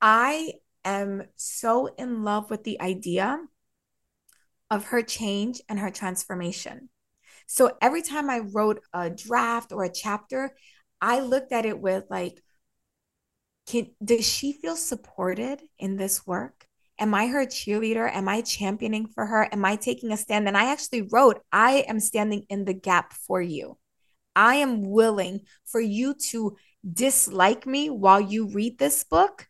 I am so in love with the idea of her change and her transformation. So every time I wrote a draft or a chapter, I looked at it with like, can does she feel supported in this work? Am I her cheerleader? Am I championing for her? Am I taking a stand? And I actually wrote, I am standing in the gap for you. I am willing for you to dislike me while you read this book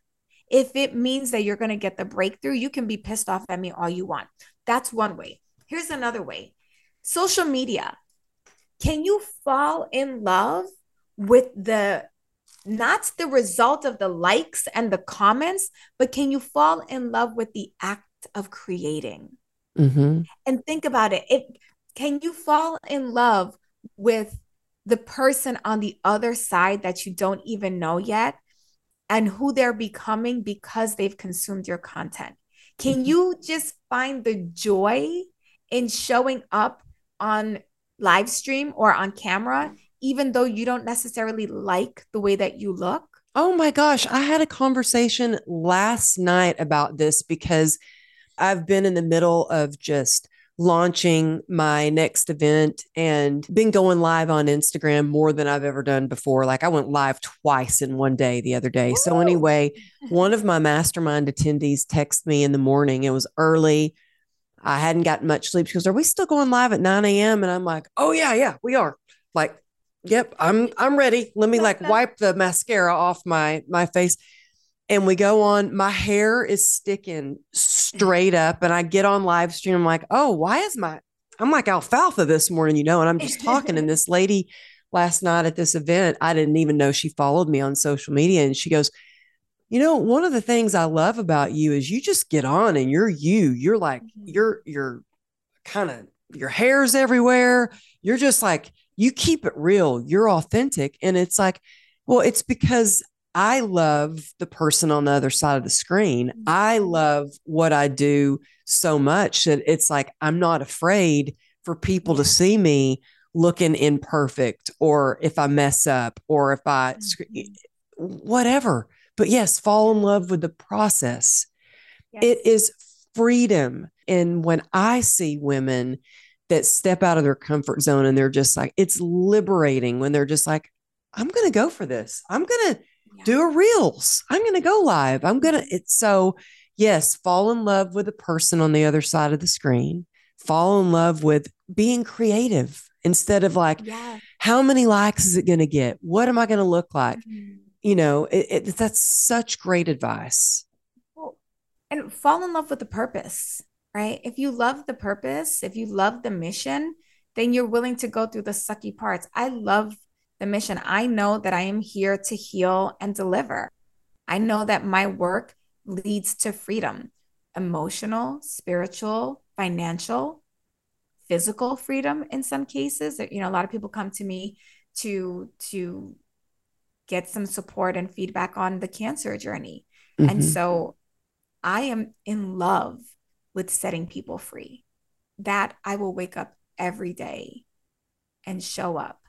if it means that you're going to get the breakthrough, you can be pissed off at me all you want. That's one way. Here's another way social media. Can you fall in love with the not the result of the likes and the comments, but can you fall in love with the act of creating? Mm-hmm. And think about it. It can you fall in love with the person on the other side that you don't even know yet and who they're becoming because they've consumed your content. Can mm-hmm. you just find the joy in showing up on live stream or on camera, even though you don't necessarily like the way that you look? Oh my gosh. I had a conversation last night about this because I've been in the middle of just launching my next event and been going live on Instagram more than I've ever done before. Like I went live twice in one day the other day. So anyway, one of my mastermind attendees texted me in the morning. It was early. I hadn't gotten much sleep. She goes, Are we still going live at 9 a.m.? And I'm like, Oh yeah, yeah, we are. Like, yep, I'm I'm ready. Let me like wipe the mascara off my my face and we go on. My hair is sticking straight up, and I get on live stream. I'm like, oh, why is my I'm like alfalfa this morning, you know, and I'm just talking. and this lady last night at this event, I didn't even know she followed me on social media. And she goes, You know, one of the things I love about you is you just get on and you're you. You're like, mm-hmm. you're, you're kind of, your hair's everywhere. You're just like, you keep it real. You're authentic. And it's like, well, it's because I love the person on the other side of the screen. I mm-hmm. love what I do so much that it's like I'm not afraid for people to see me looking imperfect or if I mess up or if I mm-hmm. whatever. But yes, fall in love with the process. Yes. It is freedom. And when I see women that step out of their comfort zone and they're just like, it's liberating when they're just like, I'm going to go for this. I'm going to do a reels. I'm going to go live. I'm going to, it's so, yes, fall in love with the person on the other side of the screen, fall in love with being creative instead of like, yeah. how many likes is it going to get? What am I going to look like? Mm-hmm. You know, it, it, that's such great advice. Well, and fall in love with the purpose, right? If you love the purpose, if you love the mission, then you're willing to go through the sucky parts. I love the mission. I know that I am here to heal and deliver. I know that my work leads to freedom emotional, spiritual, financial, physical freedom in some cases. You know, a lot of people come to me to to get some support and feedback on the cancer journey. Mm-hmm. And so I am in love with setting people free. That I will wake up every day and show up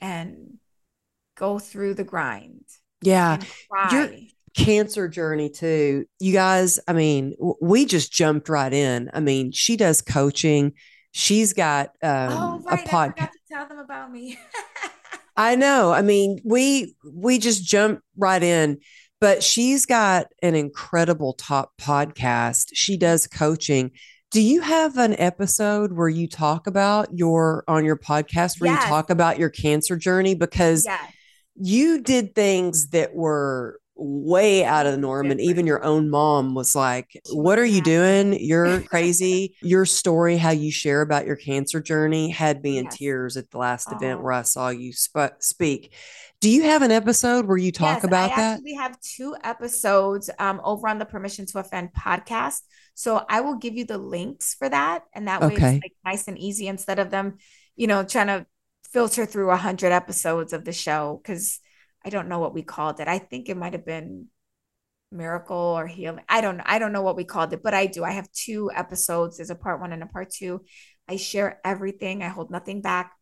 and go through the grind. Yeah. Your cancer journey too. You guys, I mean, we just jumped right in. I mean, she does coaching. She's got um, oh, right. a podcast. tell them about me. I know. I mean, we we just jumped right in, but she's got an incredible top podcast. She does coaching do you have an episode where you talk about your on your podcast where yes. you talk about your cancer journey? Because yes. you did things that were way out of the norm. And even your own mom was like, What are you doing? You're crazy. your story, how you share about your cancer journey, had me in yes. tears at the last oh. event where I saw you sp- speak. Do you have an episode where you talk yes, about I that? We have two episodes um, over on the Permission to Offend podcast. So I will give you the links for that. And that way okay. it's like nice and easy instead of them, you know, trying to filter through a hundred episodes of the show. Cause I don't know what we called it. I think it might have been miracle or healing. I don't know. I don't know what we called it, but I do. I have two episodes. There's a part one and a part two. I share everything. I hold nothing back.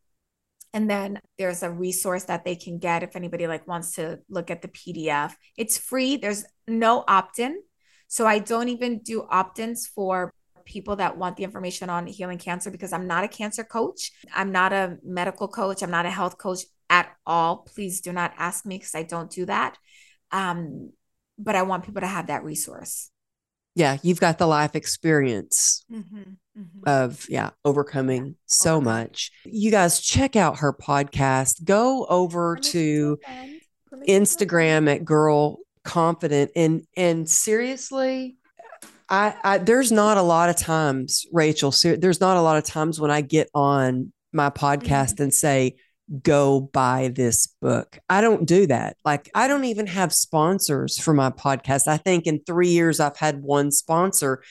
And then there's a resource that they can get if anybody like wants to look at the PDF. It's free. There's no opt-in. So I don't even do opt-ins for people that want the information on healing cancer because I'm not a cancer coach. I'm not a medical coach. I'm not a health coach at all. Please do not ask me because I don't do that. Um, but I want people to have that resource. Yeah, you've got the life experience mm-hmm, mm-hmm. of yeah overcoming so much. You guys check out her podcast. Go over to Instagram at Girl Confident and and seriously, I, I there's not a lot of times, Rachel. Ser- there's not a lot of times when I get on my podcast mm-hmm. and say, go buy this book. I don't do that. Like, I don't even have sponsors for my podcast. I think in three years, I've had one sponsor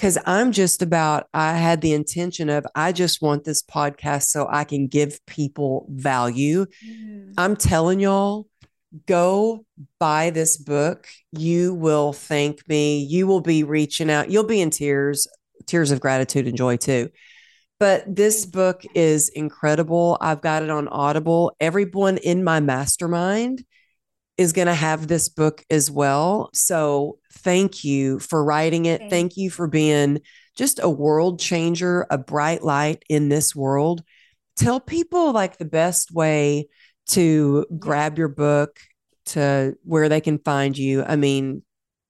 because I'm just about, I had the intention of, I just want this podcast so I can give people value. Mm. I'm telling y'all, go buy this book. You will thank me. You will be reaching out. You'll be in tears, tears of gratitude and joy too but this book is incredible. I've got it on Audible. Everyone in my mastermind is going to have this book as well. So thank you for writing it. Thank you for being just a world changer, a bright light in this world. Tell people like the best way to grab your book to where they can find you. I mean,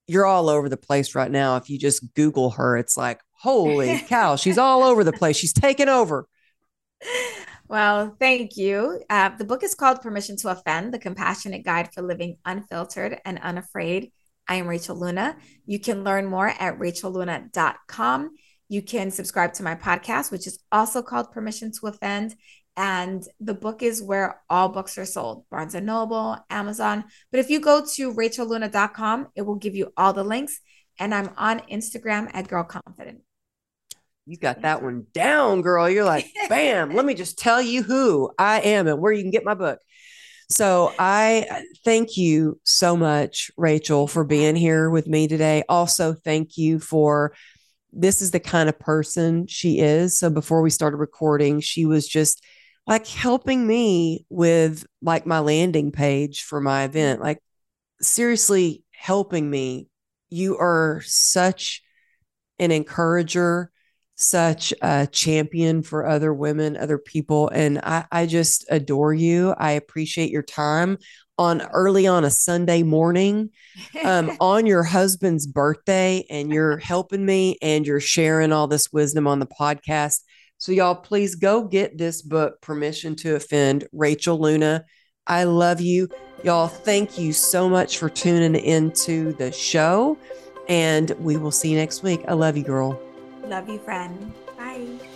you're all over the place right now. If you just Google her, it's like, holy cow, she's all over the place. She's taken over. Well, thank you. Uh, the book is called Permission to Offend The Compassionate Guide for Living Unfiltered and Unafraid. I am Rachel Luna. You can learn more at rachelluna.com. You can subscribe to my podcast, which is also called Permission to Offend. And the book is where all books are sold Barnes and Noble, Amazon. But if you go to rachelluna.com, it will give you all the links. And I'm on Instagram at Girl Confident you got that one down, girl. You're like, bam, let me just tell you who I am and where you can get my book. So I uh, thank you so much, Rachel, for being here with me today. Also, thank you for this is the kind of person she is. So before we started recording, she was just like helping me with like my landing page for my event, mm-hmm. like seriously helping me. You are such an encourager such a champion for other women, other people. And I, I just adore you. I appreciate your time on early on a Sunday morning um, on your husband's birthday, and you're helping me and you're sharing all this wisdom on the podcast. So, y'all, please go get this book, Permission to Offend, Rachel Luna. I love you. Y'all, thank you so much for tuning into the show. And we will see you next week. I love you, girl. Love you, friend. Bye.